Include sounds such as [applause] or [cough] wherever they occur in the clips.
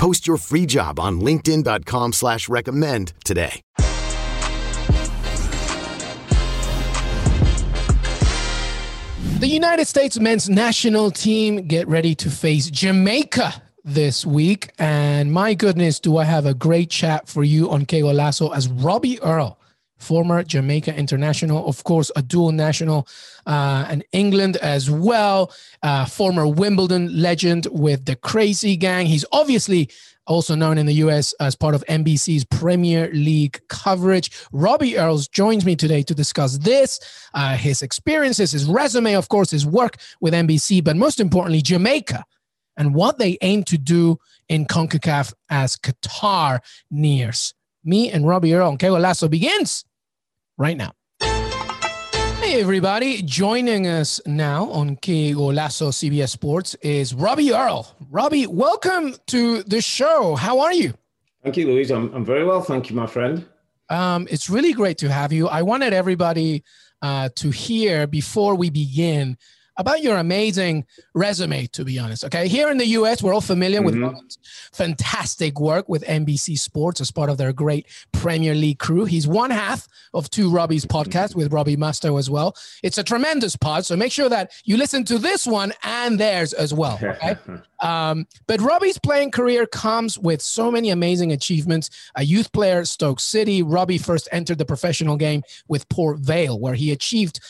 Post your free job on LinkedIn.com slash recommend today. The United States men's national team get ready to face Jamaica this week. And my goodness, do I have a great chat for you on Que Golazo as Robbie Earle former Jamaica international, of course, a dual national, uh, and England as well, uh, former Wimbledon legend with the Crazy Gang. He's obviously also known in the US as part of NBC's Premier League coverage. Robbie Earls joins me today to discuss this, uh, his experiences, his resume, of course, his work with NBC, but most importantly, Jamaica and what they aim to do in CONCACAF as Qatar nears. Me and Robbie Earle on Que Golazo begins right now. Hey, everybody. Joining us now on Que Golazo CBS Sports is Robbie Earle. Robbie, welcome to the show. How are you? Thank you, Luis. I'm, I'm very well. Thank you, my friend. Um, it's really great to have you. I wanted everybody uh, to hear before we begin about your amazing resume, to be honest. Okay. Here in the US, we're all familiar mm-hmm. with fantastic work with NBC Sports as part of their great Premier League crew. He's one half of two Robbie's podcasts with Robbie Mustoe as well. It's a tremendous pod. So make sure that you listen to this one and theirs as well. Okay. [laughs] um, but Robbie's playing career comes with so many amazing achievements. A youth player, at Stoke City. Robbie first entered the professional game with Port Vale, where he achieved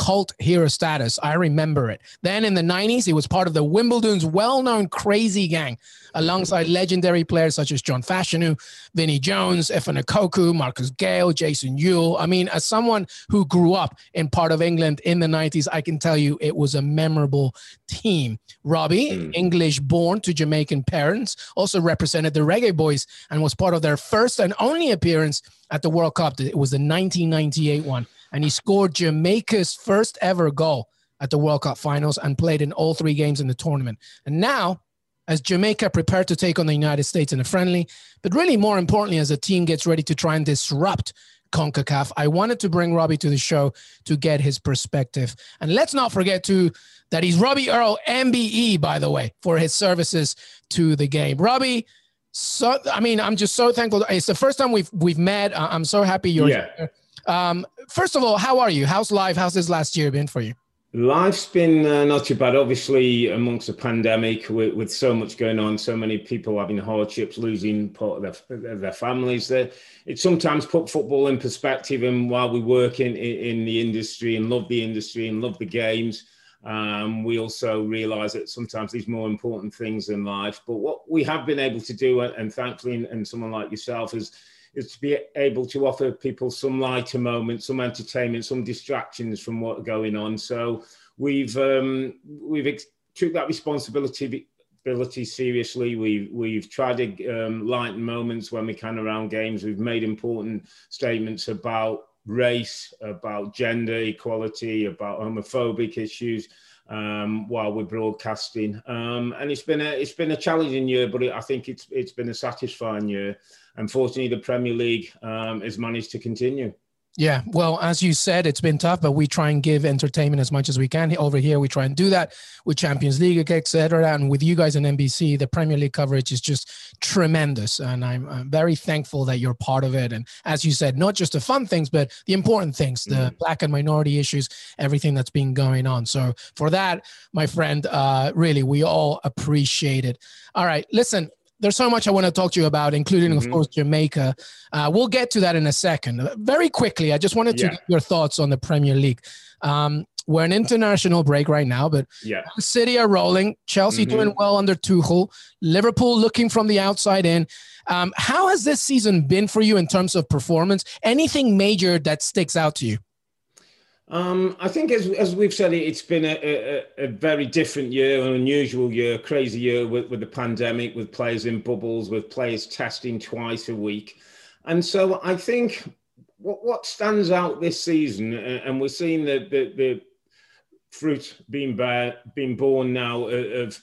cult hero status. I remember it. Then in the 90s, he was part of the Wimbledon's well known crazy gang alongside legendary players such as John Fashanu, Vinnie Jones, Efan Ekoku, Marcus Gayle, Jason Euell. I mean, as someone who grew up in part of England in the 90s, I can tell you it was a memorable team. Robbie, mm. English born to Jamaican parents, also represented the Reggae Boyz and was part of their first and only appearance at the World Cup. It was the 1998 one and he scored Jamaica's first ever goal at the World Cup finals and played in all three games in the tournament. And now, as Jamaica prepare to take on the United States in a friendly, but really more importantly, as the team gets ready to try and disrupt CONCACAF, I wanted to bring Robbie to the show to get his perspective. And let's not forget to that he's Robbie Earle MBE, by the way, for his services to the game. Robbie, so I mean, I'm just so thankful. It's the first time we've we've met. I'm so happy you're yeah. here. Um, first of all, how are you? How's life? How's this last year been for you? Life's been uh, not too bad. Obviously, amongst a pandemic with, with, so much going on, so many people having hardships, losing part of their, their families. It sometimes put football in perspective. And while we work in, in the industry and love the industry and love the games, um, we also realise that sometimes there's more important things in life. But what we have been able to do, and thankfully, and someone like yourself is is to be able to offer people some lighter moments, some entertainment, some distractions from what's going on. So we've um, we've ex- took that responsibility ability seriously. We've we've tried to um, lighten moments when we can around games. We've made important statements about race, about gender equality, about homophobic issues. Um, while we're broadcasting, um, and it's been a it's been a challenging year, but it, I think it's it's been a satisfying year unfortunately, the Premier League um, has managed to continue. Yeah, well, as you said, it's been tough, but we try and give entertainment as much as we can over here. We try and do that with Champions League, etc. And with you guys in NBC, the Premier League coverage is just tremendous, and I'm, I'm, very thankful that you're part of it. And as you said, not just the fun things, but the important things, the mm-hmm. black and minority issues, everything that's been going on. So for that, my friend, uh, really, we all appreciate it. All right, listen, there's so much I want to talk to you about, including, mm-hmm. of course, Jamaica. Uh, we'll get to that in a second. Very quickly, I just wanted to yeah. get your thoughts on the Premier League. Um, we're an international break right now, but yeah. City are rolling. Chelsea mm-hmm. doing well under Tuchel. Liverpool looking from the outside in. Um, how has this season been for you in terms of performance? Anything major that sticks out to you? Um, I think, as, as we've said, it's been a, a, a, very different year, an unusual year, crazy year with, with the pandemic, with players in bubbles, with players testing twice a week. And so I think what, what stands out this season, and we're seeing the, the, the fruit being, bear, being born now of,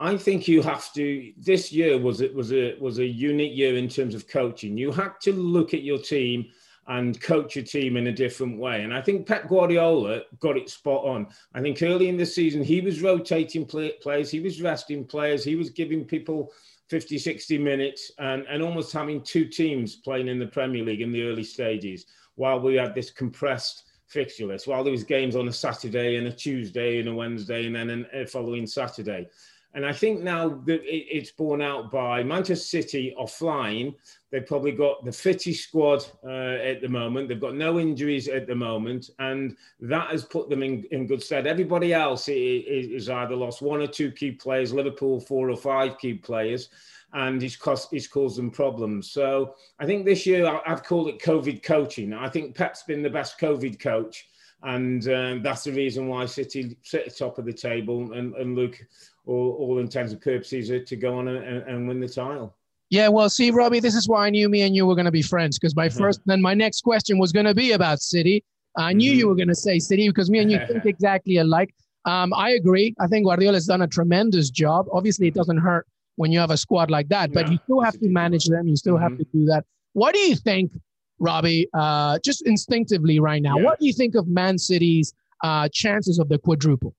I think you have to. This year was it was a was a unique year in terms of coaching. You had to look at your team and coach your team in a different way. And I think Pep Guardiola got it spot on. I think early in the season, he was rotating play, players, he was resting players, he was giving people 50, 60 minutes and, and almost having two teams playing in the Premier League in the early stages while we had this compressed fixture list, while there was games on a Saturday and a Tuesday and a Wednesday and then a uh, following Saturday. And I think now that it's borne out by Manchester City offline. They've probably got the fittest squad uh, at the moment. They've got no injuries at the moment, and that has put them in, in good stead. Everybody else is, either lost one or two key players. Liverpool four or five key players, and he's caused he's caused them problems. So I think this year I've called it COVID coaching. I think Pep's been the best COVID coach and um, that's the reason why City sit at the top of the table and, and look all, all intents and purposes to go on and, and win the title. Yeah, well, see, Robbie, this is why I knew me and you were going to be friends because my first, then my next question was going to be about City. I knew mm-hmm. you were going to say City because me and you [laughs] think exactly alike. Um, I agree. I think Guardiola has done a tremendous job. Obviously, it doesn't hurt when you have a squad like that, but you still have to manage them. You still mm-hmm. have to do that. What do you think, Robbie? Uh, just instinctively right now, yeah. what do you think of Man City's uh, chances of the quadruple?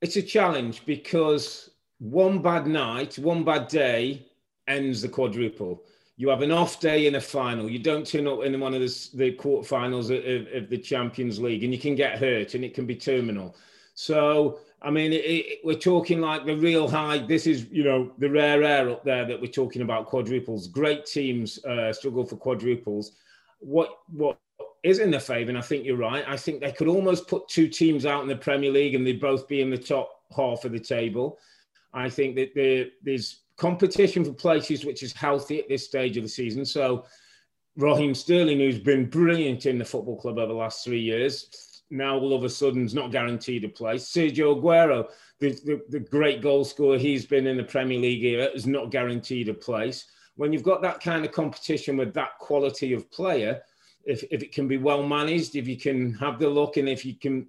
It's a challenge because one bad night, one bad day ends the quadruple. You have an off day in a final. You don't turn up in one of the, the quarterfinals of, of, the Champions League, and you can get hurt, and it can be terminal. So, I mean, it, it, we're talking like the real high. This is, you know, the rare air up there that we're talking about quadruples. Great teams uh, struggle for quadruples. What what is in their favour, and I think you're right. I think they could almost put two teams out in the Premier League and they'd both be in the top half of the table. I think that there, there's competition for places which is healthy at this stage of the season. So Raheem Sterling, who's been brilliant in the football club over the last three years, now all of a sudden is not guaranteed a place. Sergio Aguero, the, the, the great goal scorer he's been in the Premier League era, is not guaranteed a place. When you've got that kind of competition with that quality of player, if, if it can be well managed, if you can have the luck, and if you can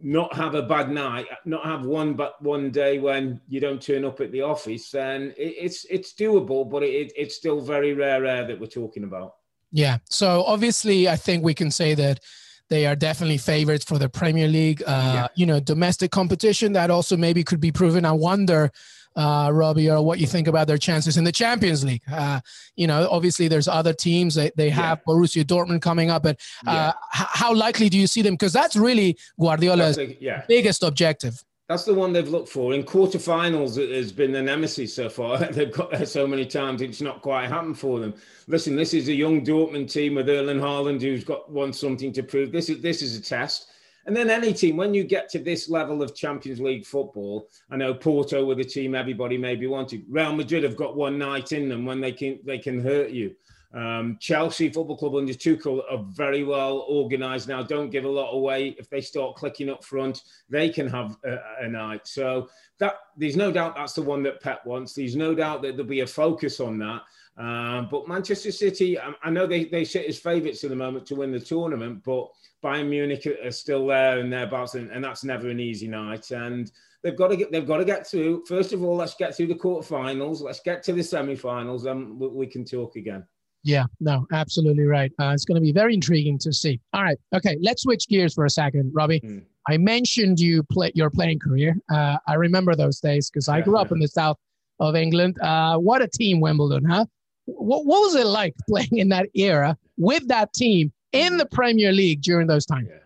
not have a bad night, not have one but one day when you don't turn up at the office, then it, it's it's doable, but it, it's still very rare air that we're talking about. Yeah. So obviously, I think we can say that they are definitely favorites for the Premier League. Uh, yeah. You know, domestic competition that also maybe could be proven. I wonder uh, Robbie, or what you think about their chances in the Champions League. Uh, you know, obviously there's other teams. They, they have yeah. Borussia Dortmund coming up, but uh, yeah. h- how likely do you see them? Because that's really Guardiola's a, yeah. biggest objective. That's the one they've looked for. In quarterfinals, it has been the nemesis so far. [laughs] they've got there so many times, it's not quite happened for them. Listen, this is a young Dortmund team with Erling Haaland who's got wants something to prove. This is this is a test. And then any team, when you get to this level of Champions League football, I know Porto were the team everybody maybe wanted. Real Madrid have got one night in them when they can they can hurt you. Um, Chelsea Football Club under Tuchel are very well organised now. Don't give a lot away. If they start clicking up front, they can have a, a, night. So that there's no doubt that's the one that Pep wants. There's no doubt that there'll be a focus on that. Um, but Manchester City, I, I know they, they sit as favourites at the moment to win the tournament, but Bayern Munich are still there and thereabouts, and, and that's never an easy night. And they've got to get they've got to get through. First of all, let's get through the quarterfinals. Let's get to the semi-finals, and we, we can talk again. Yeah, no, absolutely right. Uh, it's going to be very intriguing to see. All right, okay, let's switch gears for a second, Robbie. Mm. I mentioned you play your playing career. Uh, I remember those days because I grew up in the south of England. Uh, what a team, Wimbledon, huh? What, what was it like [laughs] playing in that era with that team in the Premier League during those times? Yeah.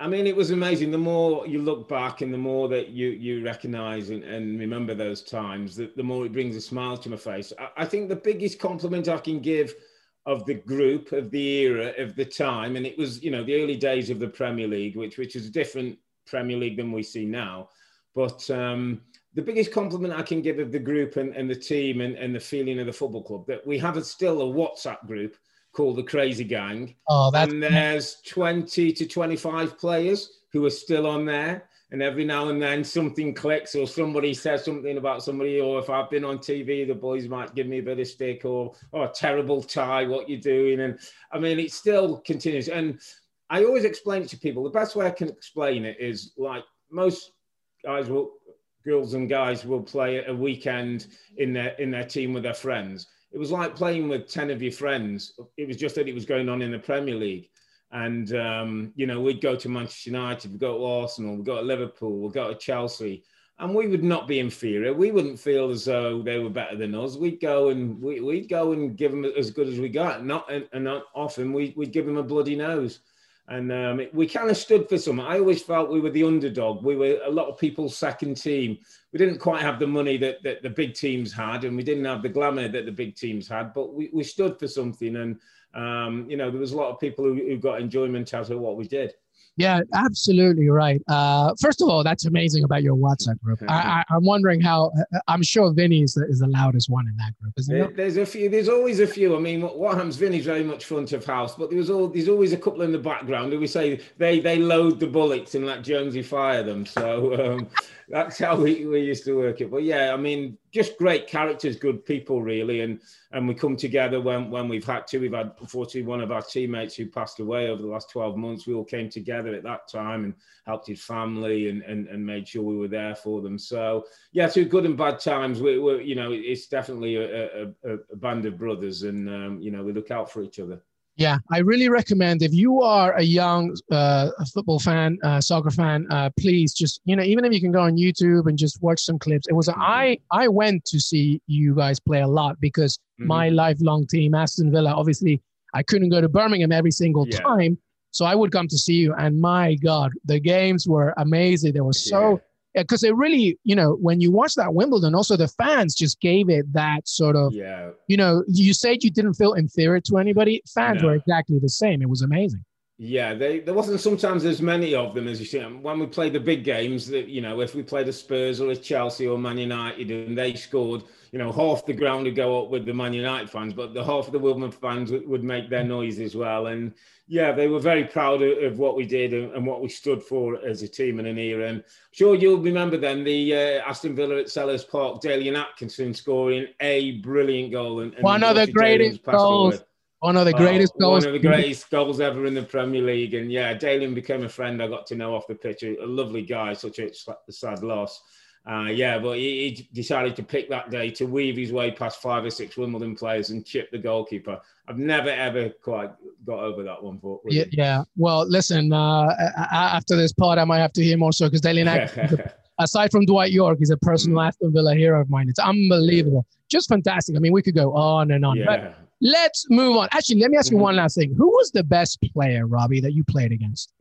I mean, it was amazing. The more you look back and the more that you you recognize and, and remember those times, the, the more it brings a smile to my face. I, I, think the biggest compliment I can give of the group, of the era, of the time, and it was, you know, the early days of the Premier League, which which is a different Premier League than we see now. But um, the biggest compliment I can give of the group and, and the team and, and the feeling of the football club that we have a, still a WhatsApp group called the Crazy Gang. Oh, that's and there's 20 to 25 players who are still on there. and every now and then something clicks or somebody says something about somebody, or if I've been on TV, the boys might give me a bit of stick or oh terrible tie, what you're doing, and I mean it still continues. And I always explain it to people. The best way I can explain it is like most guys will, girls and guys will play a weekend in their in their team with their friends. It was like playing with ten of your friends. It was just that it was going on in the Premier League and, um, you know, we'd go to Manchester United, we'd go to Arsenal, we'd go to Liverpool, we'd go to Chelsea. And we would not be inferior. We wouldn't feel as though they were better than us. We'd go and we, would go and give them as good as we got. Not and, and not often we, would give them a bloody nose. And um, we kind of stood for something. I always felt we were the underdog. We were a lot of people's second team. We didn't quite have the money that, that the big teams had, and we didn't have the glamour that the big teams had. But we, we stood for something, and um, you know, there was a lot of people who, who got enjoyment out of what we did. Yeah, absolutely right. Uh, first of all, that's amazing about your WhatsApp group. I, am wondering how. I'm sure Vinnie is the, is the loudest one in that group, isn't there, There's a few. There's always a few. I mean, what happens? Vinnie's very much front of house, but there's all there's always a couple in the background. We say they they load the bullets and let Jonesy fire them. So um, that's how we, we used to work it. But yeah, I mean, just great characters, good people, really, and and we come together when when we've had to. We've had unfortunately one of our teammates who passed away over the last twelve months. We all came together at that time and helped his family and and, and made sure we were there for them. So yeah, through good and bad times, we, we you know it's definitely a, a, a band of brothers, and um, you know we look out for each other. Yeah, I really recommend if you are a young uh, football fan, uh, soccer fan, uh, please just you know even if you can go on YouTube and just watch some clips. It was mm-hmm. I I went to see you guys play a lot because mm-hmm. my lifelong team Aston Villa. Obviously, I couldn't go to Birmingham every single yeah. time, so I would come to see you. And my God, the games were amazing. They were so. Yeah because it really, you know, when you watch that Wimbledon, also the fans just gave it that sort of, yeah. you know, you said you didn't feel inferior to anybody. Fans no. were exactly the same. It was amazing. Yeah, they, there wasn't sometimes as many of them as you see. When we played the big games, that you know, if we played a Spurs or a Chelsea or Man United and they scored, you know, half the ground would go up with the Man United fans, but the half of the Wimbledon fans would, would make their noise as well. And yeah, they were very proud of, of what we did and, and, what we stood for as a team in an era. And sure, you'll remember then the uh, Aston Villa at Selhurst Park, Dalian Atkinson scoring a brilliant goal. And, and one of the greatest goals. One of the greatest oh, goals. One of the greatest goals ever in the Premier League. And yeah, Dalian became a friend I got to know off the pitch. A lovely guy, such a sad loss. Uh, yeah, but he, he, decided to pick that day to weave his way past five or six Wimbledon players and chip the goalkeeper. I've never ever quite got over that one. But yeah, yeah. Well, listen. Uh, after this part, I might have to hear more so because Dalian, [laughs] aside from Dwight Yorke, he's a personal mm. Aston Villa hero of mine. It's unbelievable, just fantastic. I mean, we could go on and on. Yeah. But let's move on. Actually, let me ask you mm-hmm. one last thing. Who was the best player, Robbie, that you played against?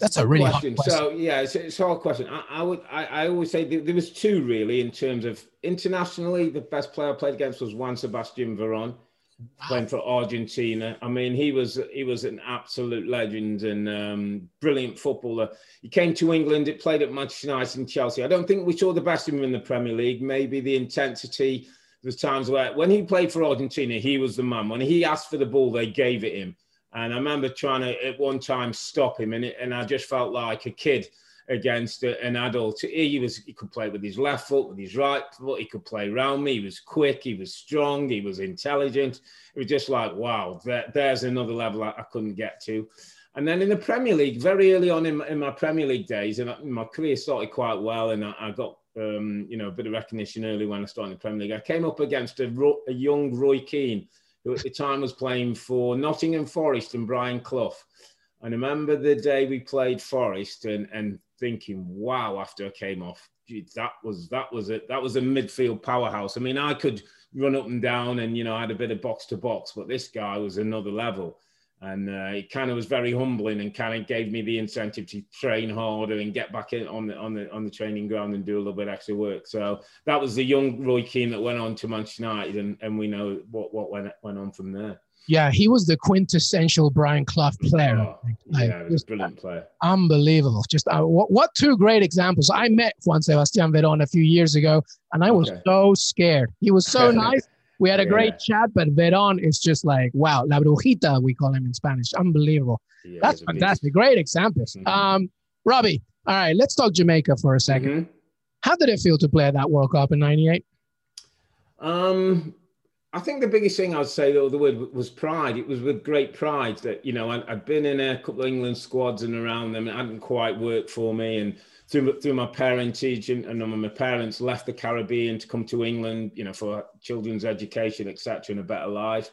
That's a really question. question. So yeah, it's, it's a hard question. I, I would I, I, always say there, there, was two really in terms of internationally. The best player I played against was Juan Sebastian Veron, wow. playing for Argentina. I mean, he was he was an absolute legend and um, brilliant footballer. He came to England. It played at Manchester United and Chelsea. I don't think we saw the best of him in the Premier League. Maybe the intensity. There's times where when he played for Argentina, he was the man. When he asked for the ball, they gave it him and I remember trying to at one time stop him, and it, and I just felt like a kid against an adult. He was he could play with his left foot, with his right foot. He could play around me. He was quick. He was strong. He was intelligent. It was just like wow, there, there's another level I, I, couldn't get to. And then in the Premier League, very early on in my, in my Premier League days, and my career started quite well, and I, I got um, you know a bit of recognition early when I started in the Premier League. I came up against a, a young Roy Keane who at the time was playing for Nottingham Forest and Brian Clough. And I remember the day we played Forest and, and thinking, wow, after I came off, gee, that was that was a that was a midfield powerhouse. I mean, I could run up and down and you know I had a bit of box to box, but this guy was another level and uh, it kind of was very humbling and kind of gave me the incentive to train harder and get back in on the on the on the training ground and do a little bit extra work. So that was the young Roy Keane that went on to Manchester United, and, and we know what what went went on from there. Yeah, he was the quintessential Brian Clough player. Oh, like, yeah, he was a brilliant player. Unbelievable. Just uh, what, what two great examples. I met Juan Sebastian Veron a few years ago, and I was okay. so scared. He was so [laughs] nice. We had a great yeah. chat, but Veron is just like, wow, La Brujita, we call him in Spanish. Unbelievable. Yeah, That's fantastic. Great examples. Mm-hmm. Um, Robbie, All right, let's talk Jamaica for a 2nd mm-hmm. How did it feel to play at that World Cup in '98? Um, I think the biggest thing I'd say, though, the word was pride. It was with great pride that you know I, had been in a couple of England squads and around them. It hadn't quite worked for me, and through through my parentage and, and my parents left the Caribbean to come to England, you know, for children's education, etc., and a better life.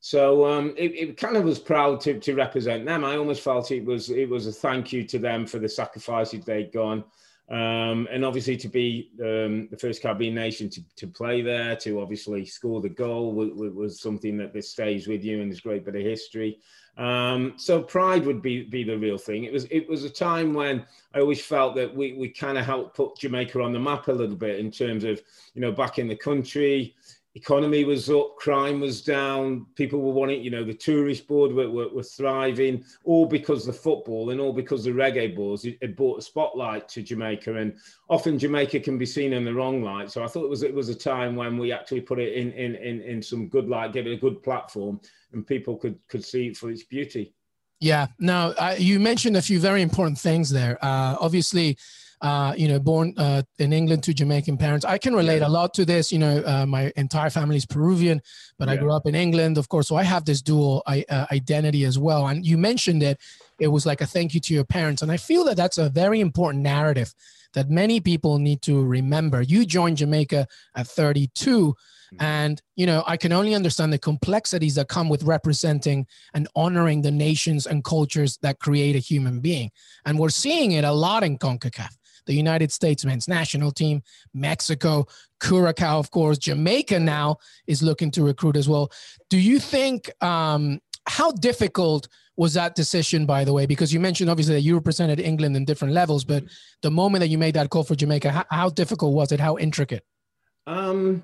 So um, it, it, kind of was proud to, to represent them. I almost felt it was it was a thank you to them for the sacrifices they'd gone. Um, and obviously to be um, the first Caribbean nation to, to play there, to obviously score the goal was, was something that this stays with you and a great bit of history. Um, so pride would be be the real thing. It was it was a time when I always felt that we we kind of helped put Jamaica on the map a little bit in terms of you know back in the country economy was up, crime was down, people were wanting, you know, the tourist board were, were, were thriving, all because the football and all because the reggae balls it, it, brought a spotlight to Jamaica, and often Jamaica can be seen in the wrong light. So I thought it was it was a time when we actually put it in in in, in some good light, gave it a good platform, and people could could see it for its beauty. Yeah. Now you mentioned a few very important things there. Uh, obviously uh, you know, born uh, in England to Jamaican parents. I can relate yeah. a lot to this. You know, uh, my entire family is Peruvian, but yeah. I grew up in England, of course. So I have this dual uh, identity as well. And you mentioned it; it was like a thank you to your parents. And I feel that that's a very important narrative that many people need to remember. You joined Jamaica at 32 mm-hmm. and you know i can only understand the complexities that come with representing and honoring the nations and cultures that create a human being and we're seeing it a lot in concacaf the United States men's national team, Mexico, Curacao, of course, Jamaica now is looking to recruit as well. Do you think um, how difficult was that decision, by the way? Because you mentioned obviously that you represented England in different levels, but the moment that you made that call for Jamaica, how, how difficult was it? How intricate? Um,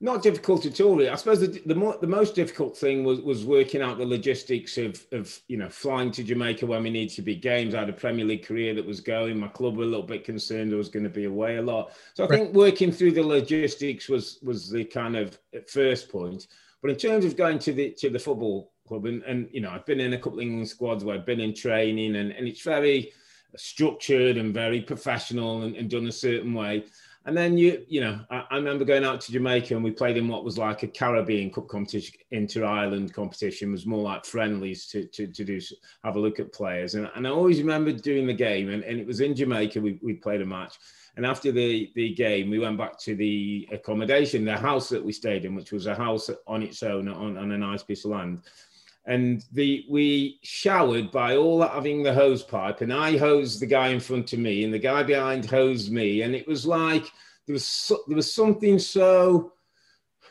not difficult at all. I suppose the the, more, the most difficult thing was was working out the logistics of of you know flying to Jamaica when we need to be games. I had a Premier League career that was going. My club were a little bit concerned I was going to be away a lot. So I right. think working through the logistics was was the kind of first point. But in terms of going to the to the football club, and, and you know I've been in a couple of England squads where I've been in training, and, and it's very structured and very professional and, and done a certain way. And then you, you know, I, I, remember going out to Jamaica and we played in what was like a Caribbean Cup competition, inter island competition, it was more like friendlies to, to, to do have a look at players. And, and I always remember doing the game, and, and it was in Jamaica. We, we played a match, and after the the game, we went back to the accommodation, the house that we stayed in, which was a house on its own on, on a nice piece of land and the we showered by all having the hose pipe and i hosed the guy in front of me and the guy behind hosed me and it was like there was so, there was something so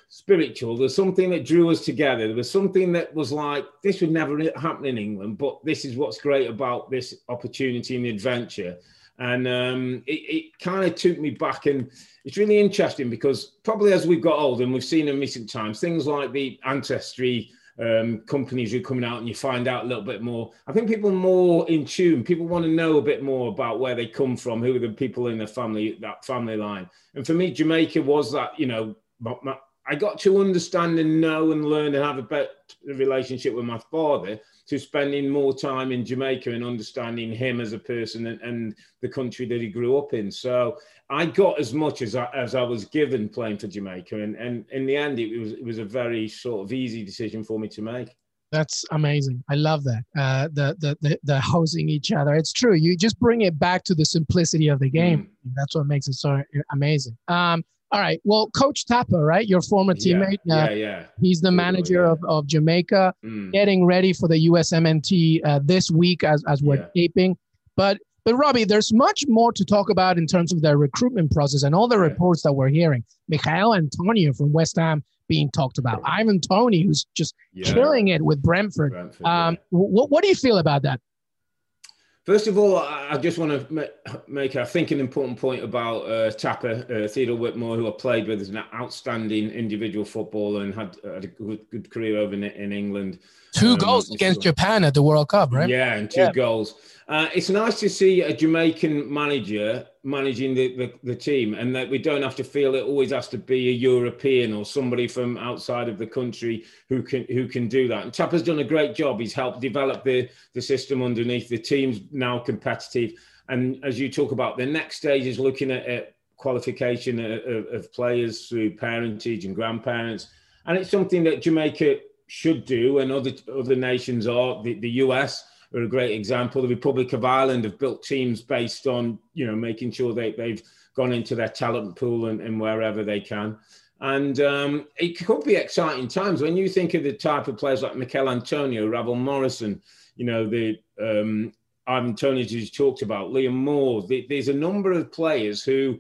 spiritual there's something that drew us together there was something that was like this would never happen in england but this is what's great about this opportunity and the adventure. And um, it, it kind of took me back and it's really interesting because probably as we've got older and we've seen in recent times things like the ancestry um, companies who are coming out and you find out a little bit more. I think people are more in tune. People want to know a bit more about where they come from, who are the people in the family, that family line. And for me, Jamaica was that, you know, my, my, I got to understand and know and learn and have a better relationship with my father to spending more time in Jamaica and understanding him as a person and, and, the country that he grew up in. So I got as much as I, as I was given playing for Jamaica, and, and in the end, it was it was a very sort of easy decision for me to make. That's amazing. I love that. Uh, the, the the the housing each other. It's true. You just bring it back to the simplicity of the game. Mm. That's what makes it so amazing. Um, all right. Well, Coach Tappa, right? Your former teammate. Yeah, uh, yeah, yeah. He's the manager of, of Jamaica, mm. getting ready for the USMNT uh, this week as, as we're taping. But but Robbie, there's much more to talk about in terms of their recruitment process and all the reports that we're hearing. Michail Antonio from West Ham being talked about. Ivan Toney, who's just killing it with Brentford. Brentford um, what, what do you feel about that? First of all, I just want to make, I think, an important point about uh, Tappa, uh, Theodore Whitmore, who I played with as an outstanding individual footballer and had, had a good, good, career over in, in England. Two um, goals against Japan at the World Cup, right? Yeah, and two yeah. goals. Uh, it's nice to see a Jamaican manager managing the, the, the, team and that we don't have to feel it always has to be a European or somebody from outside of the country who can who can do that. And Tappa's done a great job. He's helped develop the, the system underneath. The team's now competitive. And as you talk about, the next stage is looking at, at qualification of, of, players through parentage and grandparents. And it's something that Jamaica should do, and other other nations are. The, the US are a great example. The Republic of Ireland have built teams based on you know making sure they, they've gone into their talent pool and, and wherever they can. And um, it could be exciting times when you think of the type of players like Michail Antonio, Ravel Morrison, you know, the um, Ivan Toney who's talked about, Liam Moore. The, there's a number of players who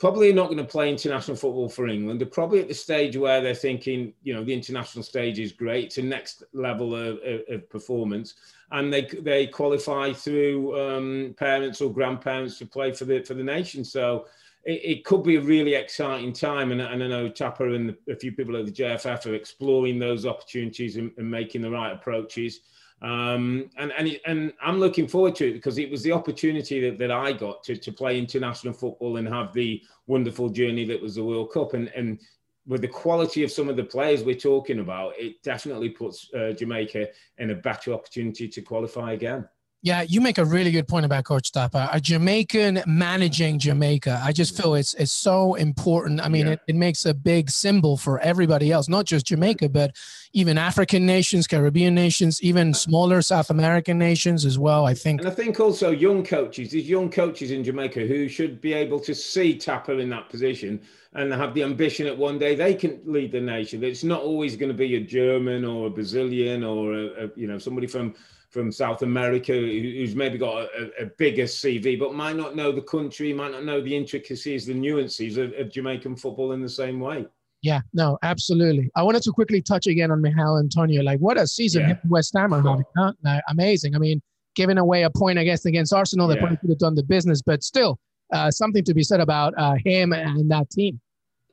probably not going to play international football for England. They're probably at the stage where they're thinking, you know, the international stage is great. It's a next level of, of, of performance, and they they qualify through um, parents or grandparents to play for the for the nation. So. It, could be a really exciting time, and, I know Tappa and a few people at the JFF are exploring those opportunities and making the right approaches. Um, and and and I'm looking forward to it because it was the opportunity that, that I got to, to play international football and have the wonderful journey that was the World Cup. And and with the quality of some of the players we're talking about, it definitely puts uh, Jamaica in a better opportunity to qualify again. Yeah, you make a really good point about Coach Tappa. A Jamaican managing Jamaica. I just feel it's it's so important. I mean, yeah. it, it makes a big symbol for everybody else, not just Jamaica, but even African nations, Caribbean nations, even smaller South American nations as well. I think. And I think also young coaches, these young coaches in Jamaica who should be able to see Tappa in that position and have the ambition that one day they can lead the nation. It's not always going to be a German or a Brazilian or a, a you know somebody from from South America who's maybe got a, a, bigger CV, but might not know the country, might not know the intricacies, the nuances of, of Jamaican football in the same way. Yeah, no, absolutely. I wanted to quickly touch again on Michail Antonio. Like, what a season yeah. West Ham are having. Huh? Amazing. I mean, giving away a point, I guess, against Arsenal, they yeah. probably could have done the business, but still, uh, something to be said about uh, him and that team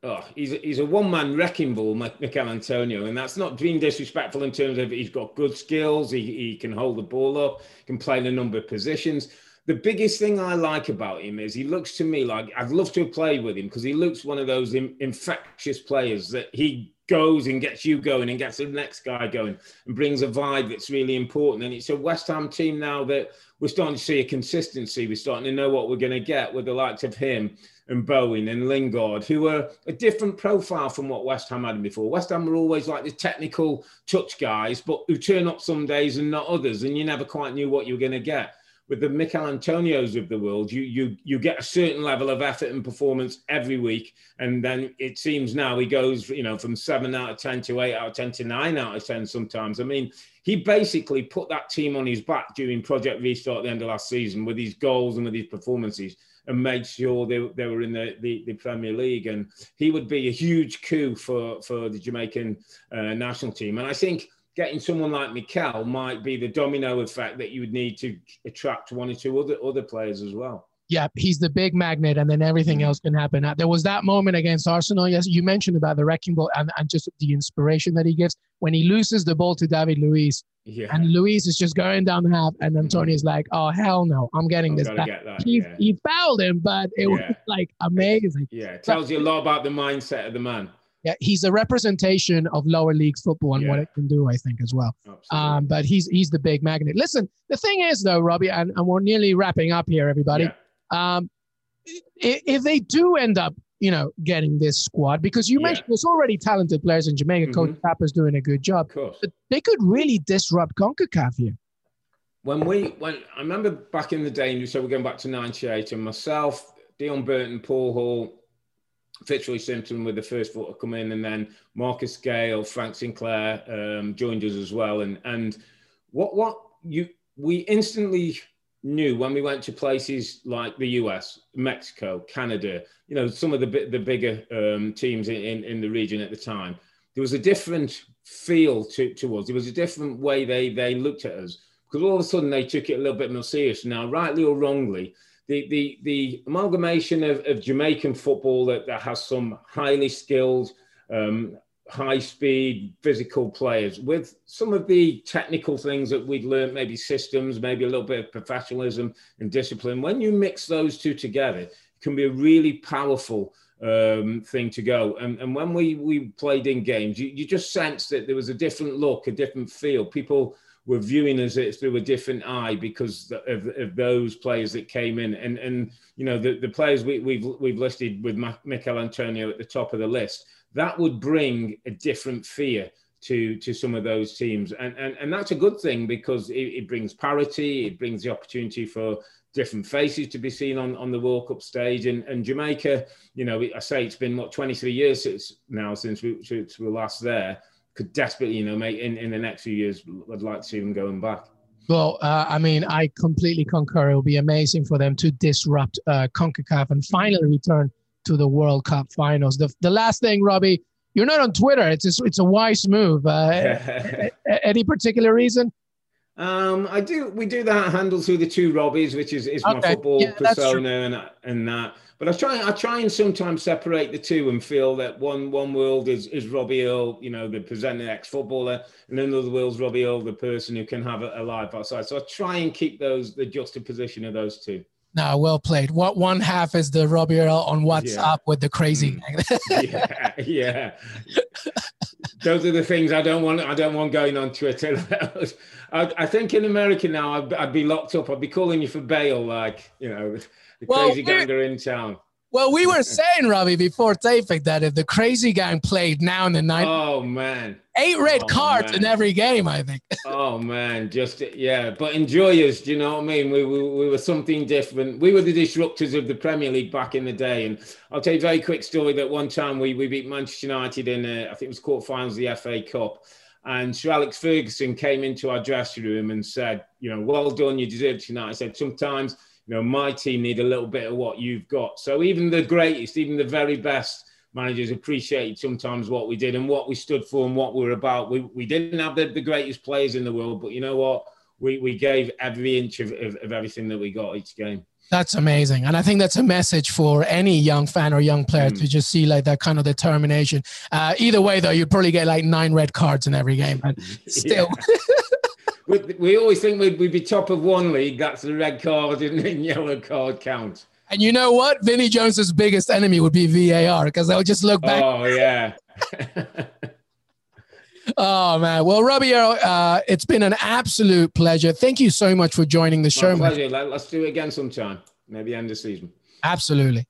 oh, he's a, he's a one man wrecking ball, Michail Antonio, and that's not being disrespectful in terms of he's got good skills, he, he can hold the ball up, can play in a number of positions. The biggest thing I like about him is he looks to me like I'd love to played with him because he looks one of those infectious players that he goes and gets you going and gets the next guy going and brings a vibe that's really important. And it's a West Ham team now that we're starting to see a consistency. We're starting to know what we're going to get with the likes of him and Bowen and Lingard, who were a different profile from what West Ham had before. West Ham were always like the technical touch guys, but who turn up some days and not others, and you never quite knew what you were going to get. With the Michail Antonios of the world, you you you get a certain level of effort and performance every week, and then it seems now he goes, you know, from seven out of ten to eight out of ten to nine out of ten sometimes. I mean, he basically put that team on his back during Project Restart at the end of last season with his goals and with his performances and made sure they, they were in the, the, the, Premier League. And he would be a huge coup for, for the Jamaican uh, national team. And I think getting someone like Michail might be the domino effect that you would need to attract one or two other, other players as well. Yeah, he's the big magnet, and then everything mm-hmm. else can happen. Uh, there was that moment against Arsenal. Yes, you mentioned about the wrecking ball and, and just the inspiration that he gives when he loses the ball to David Luiz. Yeah. And Luiz is just going down the half, and mm-hmm. Antonio's like, "Oh hell no, I'm getting I'm this back." That, he, yeah. he fouled him, but it yeah. was [laughs] like amazing. Yeah, it tells you a lot about the mindset of the man. Yeah, he's a representation of lower leagues football and yeah. what it can do, I think, as well. Um, but he's he's the big magnet. Listen, the thing is though, Robbie, and, and we're nearly wrapping up here, everybody. Um, if they do end up, you know, getting this squad, because you yeah. mentioned there's already talented players in Jamaica. Mm-hmm. Coach Tappa's doing a good job. of But they could really disrupt CONCACAF here. When we, when I remember back in the day, you so we're going back to '98, and myself, Deon Burton, Paul Hall, Fitzroy Simpson with the first foot to come in, and then Marcus Gayle, Frank Sinclair um, joined us as well. And and what what you we instantly knew when we went to places like the US, Mexico, Canada, you know, some of the the bigger um, teams in, in the region at the time, there was a different feel to, to us. There was a different way they they looked at us because all of a sudden they took it a little bit more serious. Now, rightly or wrongly, the the the amalgamation of, of Jamaican football that, that has some highly skilled um, high speed physical players. With some of the technical things that we'd learned maybe systems maybe a little bit of professionalism and discipline when you mix those two together it can be a really powerful um, thing to go. And, and when we we played in games you, you just sensed that there was a different look a different feel. People were viewing us through a different eye because of, of those players that came in. And and you know the, the players we, we've we've listed with Michail Antonio at the top of the list, that would bring a different fear to to some of those teams, and and, and that's a good thing because it, it brings parity, it brings the opportunity for different faces to be seen on, on the World Cup stage. And, and Jamaica, you know, I say it's been what 23 years since now since we, since we were last there could desperately, you know, make in, in the next few years, I'd like to see them going back. Well, uh, I mean, I completely concur. It will be amazing for them to disrupt uh, CONCACAF and finally return to the World Cup finals. The, the last thing, Robbie, you're not on Twitter. It's a, it's a wise move. Uh, [laughs] any particular reason? Um, I do. We do that handle through the two Robbies, which is, is okay. my football yeah, persona and and that. But I try I try and sometimes separate the two and feel that one one world is is Robbie Earle, you know, the presenting ex footballer, and another world's Robbie Earle, the person who can have a, a life outside. So I try and keep those the juxtaposition of those two. No, well played. What one half is the Robbie Earle on WhatsApp yeah. with the crazy mm. [laughs] yeah, yeah. Those are the things I don't want. I don't want going on Twitter. [laughs] I, I, think in America now, I'd, I'd, be locked up. I'd be calling you for bail, like you know, the well, crazy ganger in town. Well, we were [laughs] saying, Robbie, before taping that if the crazy gang played now in the night, oh man, eight red oh, cards man. in every game, I think. [laughs] oh man, just yeah, but enjoy us. Do you know what I mean? We, we we were something different. We were the disruptors of the Premier League back in the day, and I'll tell you a very quick story. That one time we we beat Manchester United in uh, I think it was quarterfinals of the FA Cup. And Sir Alex Ferguson came into our dressing room and said, you know, well done, you deserve tonight. I said, sometimes you know, my team need a little bit of what you've got. So even the greatest, even the very best managers appreciated sometimes what we did and what we stood for and what we were about. We, we didn't have the, the greatest players in the world, but you know what? We, we gave every inch of, of, of everything that we got each game. That's amazing. And I think that's a message for any young fan or young player mm. to just see like that kind of determination. Uh, either way, though, you'd probably get like nine red cards in every game. But [laughs] still. [laughs] we, we always think we'd, we'd be top of one league. That's the red card and [laughs] yellow card count. And you know what? Vinnie Jones's biggest enemy would be VAR because they'll just look back. Oh yeah. [laughs] oh man. Well, Robbie, uh, it's been an absolute pleasure. Thank you so much for joining the show. My pleasure. Let's do it again sometime. Maybe end the season. Absolutely.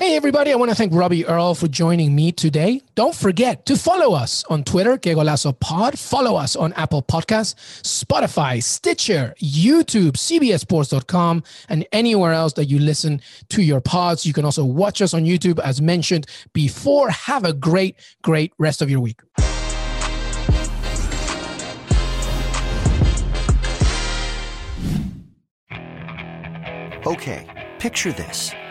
Hey, everybody, I want to thank Robbie Earle for joining me today. Don't forget to follow us on Twitter, Que Pod. Follow us on Apple Podcasts, Spotify, Stitcher, YouTube, CBSSports.com, and anywhere else that you listen to your pods. You can also watch us on YouTube, as mentioned before. Have a great, great rest of your week. Okay, picture this.